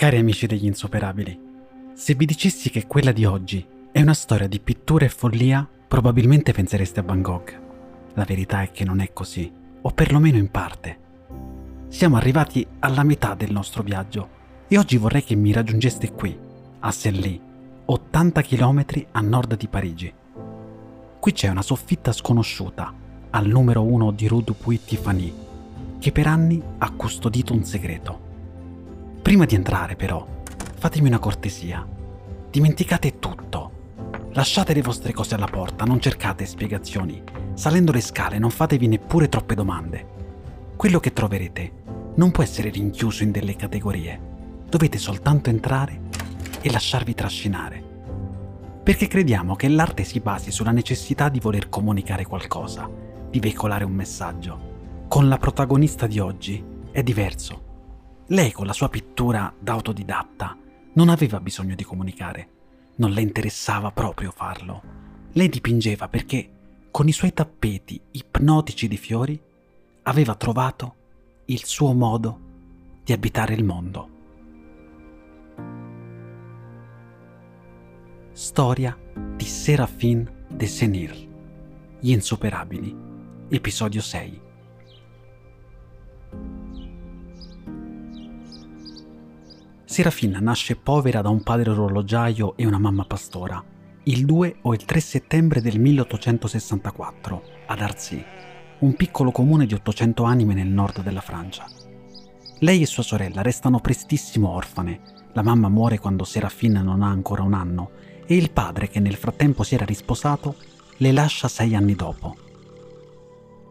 Cari amici degli insuperabili, se vi dicessi che quella di oggi è una storia di pittura e follia, probabilmente pensereste a Van Gogh. La verità è che non è così, o perlomeno in parte. Siamo arrivati alla metà del nostro viaggio e oggi vorrei che mi raggiungeste qui, a Senlis, 80 km a nord di Parigi. Qui c'è una soffitta sconosciuta, al numero 1 di Rue du Puy Tiffany, che per anni ha custodito un segreto. Prima di entrare, però, fatemi una cortesia. Dimenticate tutto. Lasciate le vostre cose alla porta, non cercate spiegazioni. Salendo le scale non fatevi neppure troppe domande. Quello che troverete non può essere rinchiuso in delle categorie. Dovete soltanto entrare e lasciarvi trascinare. Perché crediamo che l'arte si basi sulla necessità di voler comunicare qualcosa, di veicolare un messaggio. Con la protagonista di oggi è diverso. Lei con la sua pittura da autodidatta non aveva bisogno di comunicare, non le interessava proprio farlo. Lei dipingeva perché con i suoi tappeti ipnotici di fiori aveva trovato il suo modo di abitare il mondo. Storia di Séraphine de Senil, Gli insuperabili, episodio 6. Serafina nasce povera da un padre orologiaio e una mamma pastora, il 2 o il 3 settembre del 1864, ad Arcy, un piccolo comune di 800 anime nel nord della Francia. Lei e sua sorella restano prestissimo orfane, la mamma muore quando Serafina non ha ancora un anno e il padre, che nel frattempo si era risposato, le lascia sei anni dopo.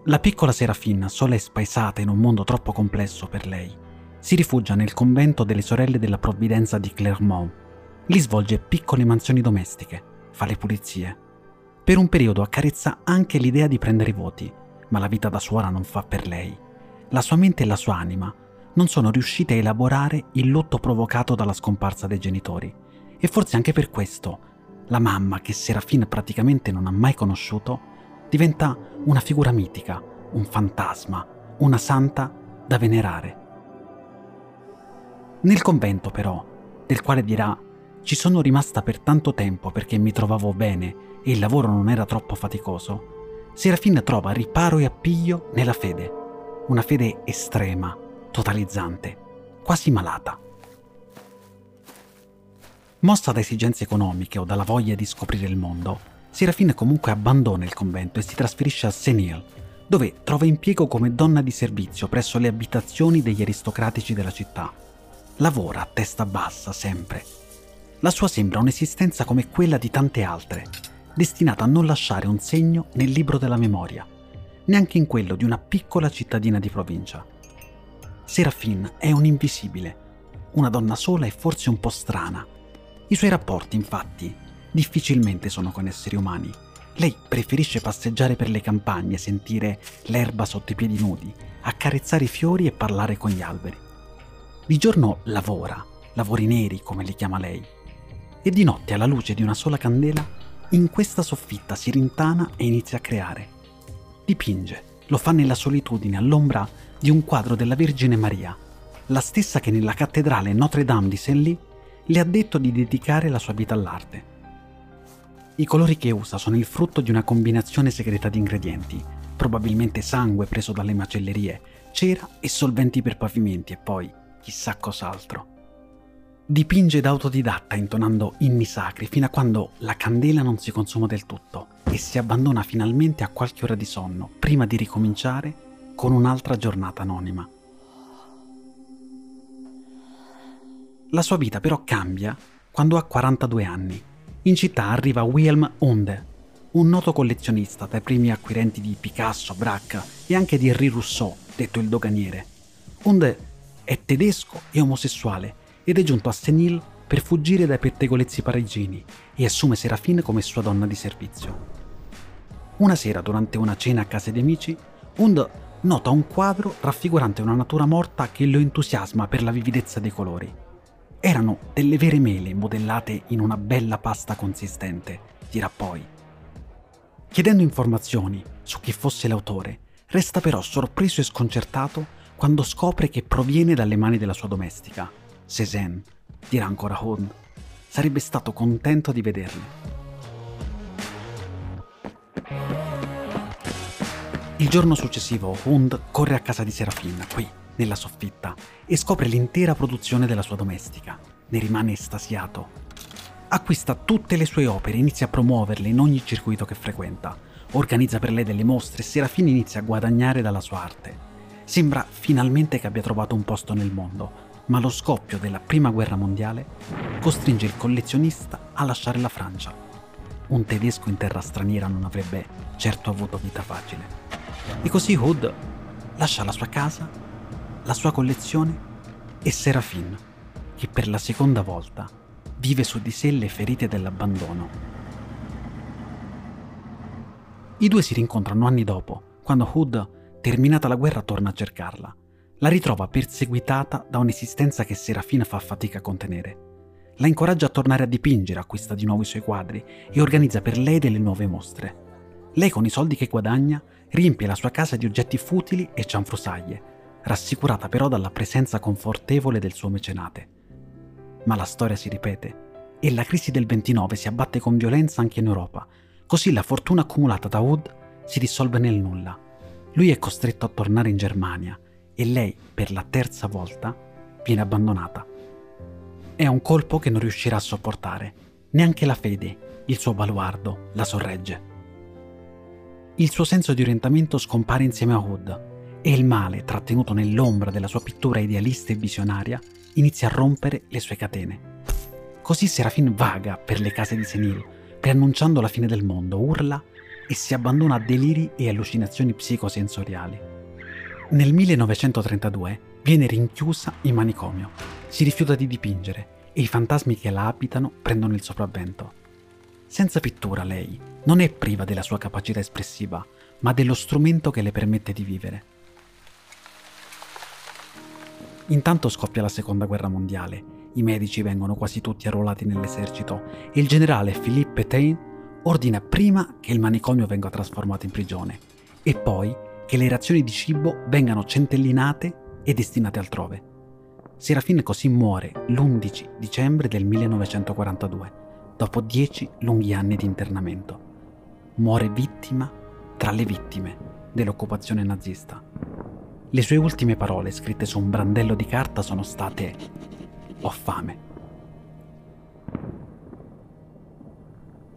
La piccola Serafina, sola e spaesata in un mondo troppo complesso per lei, si rifugia nel convento delle sorelle della provvidenza di Clermont. Lì svolge piccole mansioni domestiche, fa le pulizie. Per un periodo accarezza anche l'idea di prendere voti, ma la vita da suora non fa per lei. La sua mente e la sua anima non sono riuscite a elaborare il lutto provocato dalla scomparsa dei genitori. E forse anche per questo la mamma, che Serafina praticamente non ha mai conosciuto, diventa una figura mitica, un fantasma, una santa da venerare. Nel convento, però, del quale dirà ci sono rimasta per tanto tempo perché mi trovavo bene e il lavoro non era troppo faticoso, Serafina trova riparo e appiglio nella fede, una fede estrema, totalizzante, quasi malata. Mossa da esigenze economiche o dalla voglia di scoprire il mondo, Serafina comunque abbandona il convento e si trasferisce a Senil, dove trova impiego come donna di servizio presso le abitazioni degli aristocratici della città lavora a testa bassa sempre. La sua sembra un'esistenza come quella di tante altre, destinata a non lasciare un segno nel libro della memoria, neanche in quello di una piccola cittadina di provincia. Serafine è un invisibile, una donna sola e forse un po' strana. I suoi rapporti, infatti, difficilmente sono con esseri umani. Lei preferisce passeggiare per le campagne, sentire l'erba sotto i piedi nudi, accarezzare i fiori e parlare con gli alberi. Di giorno lavora, lavori neri come li chiama lei, e di notte alla luce di una sola candela in questa soffitta si rintana e inizia a creare. Dipinge, lo fa nella solitudine all'ombra di un quadro della Vergine Maria, la stessa che nella cattedrale Notre-Dame di Saint-Ly le ha detto di dedicare la sua vita all'arte. I colori che usa sono il frutto di una combinazione segreta di ingredienti, probabilmente sangue preso dalle macellerie, cera e solventi per pavimenti e poi chissà cos'altro. Dipinge da autodidatta intonando inni sacri fino a quando la candela non si consuma del tutto e si abbandona finalmente a qualche ora di sonno prima di ricominciare con un'altra giornata anonima. La sua vita però cambia quando ha 42 anni. In città arriva Wilhelm Hunde, un noto collezionista tra i primi acquirenti di Picasso, Braque e anche di Henri Rousseau, detto il doganiere. Hunde è tedesco e omosessuale ed è giunto a Senil per fuggire dai pettegolezzi parigini e assume Serafine come sua donna di servizio. Una sera, durante una cena a casa di amici, Hund nota un quadro raffigurante una natura morta che lo entusiasma per la vividezza dei colori. Erano delle vere mele modellate in una bella pasta consistente, dirà poi. Chiedendo informazioni su chi fosse l'autore, resta però sorpreso e sconcertato quando scopre che proviene dalle mani della sua domestica, Cézanne, dirà ancora Hood. Sarebbe stato contento di vederli. Il giorno successivo Hund corre a casa di Serafin, qui, nella soffitta, e scopre l'intera produzione della sua domestica. Ne rimane estasiato. Acquista tutte le sue opere e inizia a promuoverle in ogni circuito che frequenta. Organizza per lei delle mostre e Serafin inizia a guadagnare dalla sua arte. Sembra finalmente che abbia trovato un posto nel mondo, ma lo scoppio della Prima Guerra Mondiale costringe il collezionista a lasciare la Francia. Un tedesco in terra straniera non avrebbe certo avuto vita facile. E così Hood lascia la sua casa, la sua collezione e Serafin, che per la seconda volta vive su di sé le ferite dell'abbandono. I due si rincontrano anni dopo, quando Hood, terminata la guerra, torna a cercarla la ritrova perseguitata da un'esistenza che Serafina fa fatica a contenere. La incoraggia a tornare a dipingere, acquista di nuovo i suoi quadri e organizza per lei delle nuove mostre. Lei con i soldi che guadagna riempie la sua casa di oggetti futili e cianfrusaglie, rassicurata però dalla presenza confortevole del suo mecenate. Ma la storia si ripete e la crisi del 29 si abbatte con violenza anche in Europa, così la fortuna accumulata da Wood si dissolve nel nulla. Lui è costretto a tornare in Germania, e lei, per la terza volta, viene abbandonata. È un colpo che non riuscirà a sopportare. Neanche la fede, il suo baluardo, la sorregge. Il suo senso di orientamento scompare insieme a Hood e il male, trattenuto nell'ombra della sua pittura idealista e visionaria, inizia a rompere le sue catene. Così Serafin vaga per le case di Senil, preannunciando la fine del mondo, urla e si abbandona a deliri e allucinazioni psicosensoriali. Nel 1932 viene rinchiusa in manicomio, si rifiuta di dipingere e i fantasmi che la abitano prendono il sopravvento. Senza pittura lei non è priva della sua capacità espressiva, ma dello strumento che le permette di vivere. Intanto scoppia la seconda guerra mondiale, i medici vengono quasi tutti arruolati nell'esercito e il generale Philippe Pétain ordina prima che il manicomio venga trasformato in prigione e poi che le razioni di cibo vengano centellinate e destinate altrove. Serafine così muore l'11 dicembre del 1942, dopo dieci lunghi anni di internamento. Muore vittima tra le vittime dell'occupazione nazista. Le sue ultime parole scritte su un brandello di carta sono state Ho fame.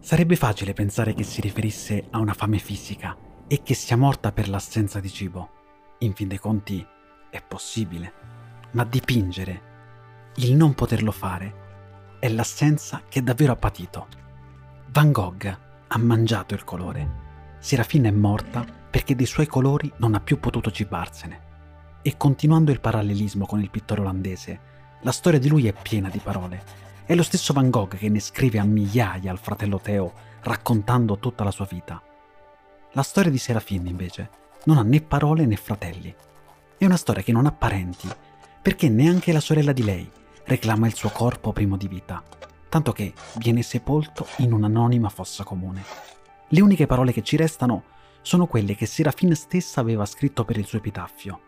Sarebbe facile pensare che si riferisse a una fame fisica, e che sia morta per l'assenza di cibo. In fin dei conti è possibile, ma dipingere, il non poterlo fare, è l'assenza che davvero ha patito. Van Gogh ha mangiato il colore. Serafina è morta perché dei suoi colori non ha più potuto cibarsene. E continuando il parallelismo con il pittore olandese, la storia di lui è piena di parole. È lo stesso Van Gogh che ne scrive a migliaia al fratello Teo, raccontando tutta la sua vita. La storia di Serafin, invece, non ha né parole né fratelli. È una storia che non ha parenti, perché neanche la sorella di lei reclama il suo corpo primo di vita, tanto che viene sepolto in un'anonima fossa comune. Le uniche parole che ci restano sono quelle che Serafin stessa aveva scritto per il suo epitaffio.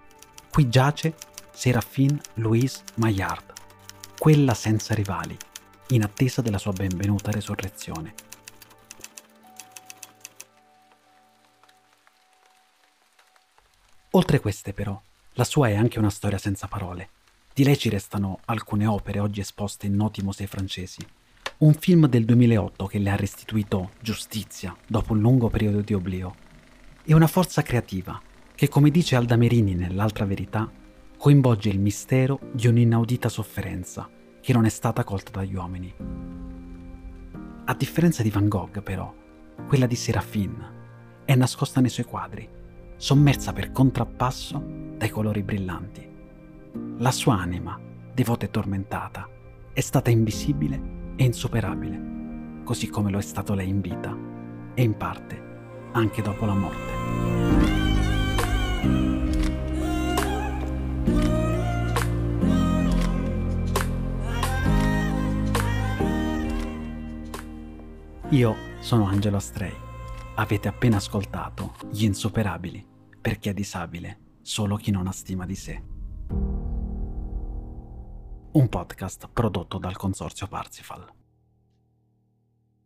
Qui giace Serafin Louise Maillard, quella senza rivali, in attesa della sua benvenuta resurrezione. Oltre queste però, la sua è anche una storia senza parole. Di lei ci restano alcune opere oggi esposte in noti musei francesi. Un film del 2008 che le ha restituito giustizia dopo un lungo periodo di oblio. E una forza creativa che, come dice Alda Merini nell'altra verità, coinvolge il mistero di un'inaudita sofferenza che non è stata colta dagli uomini. A differenza di Van Gogh, però, quella di Serafin è nascosta nei suoi quadri sommersa per contrappasso dai colori brillanti. La sua anima, devota e tormentata, è stata invisibile e insuperabile, così come lo è stato lei in vita e in parte anche dopo la morte. Io sono Angelo Astrei. Avete appena ascoltato Gli insuperabili, perché è disabile solo chi non ha stima di sé. un podcast prodotto dal consorzio Parsifal.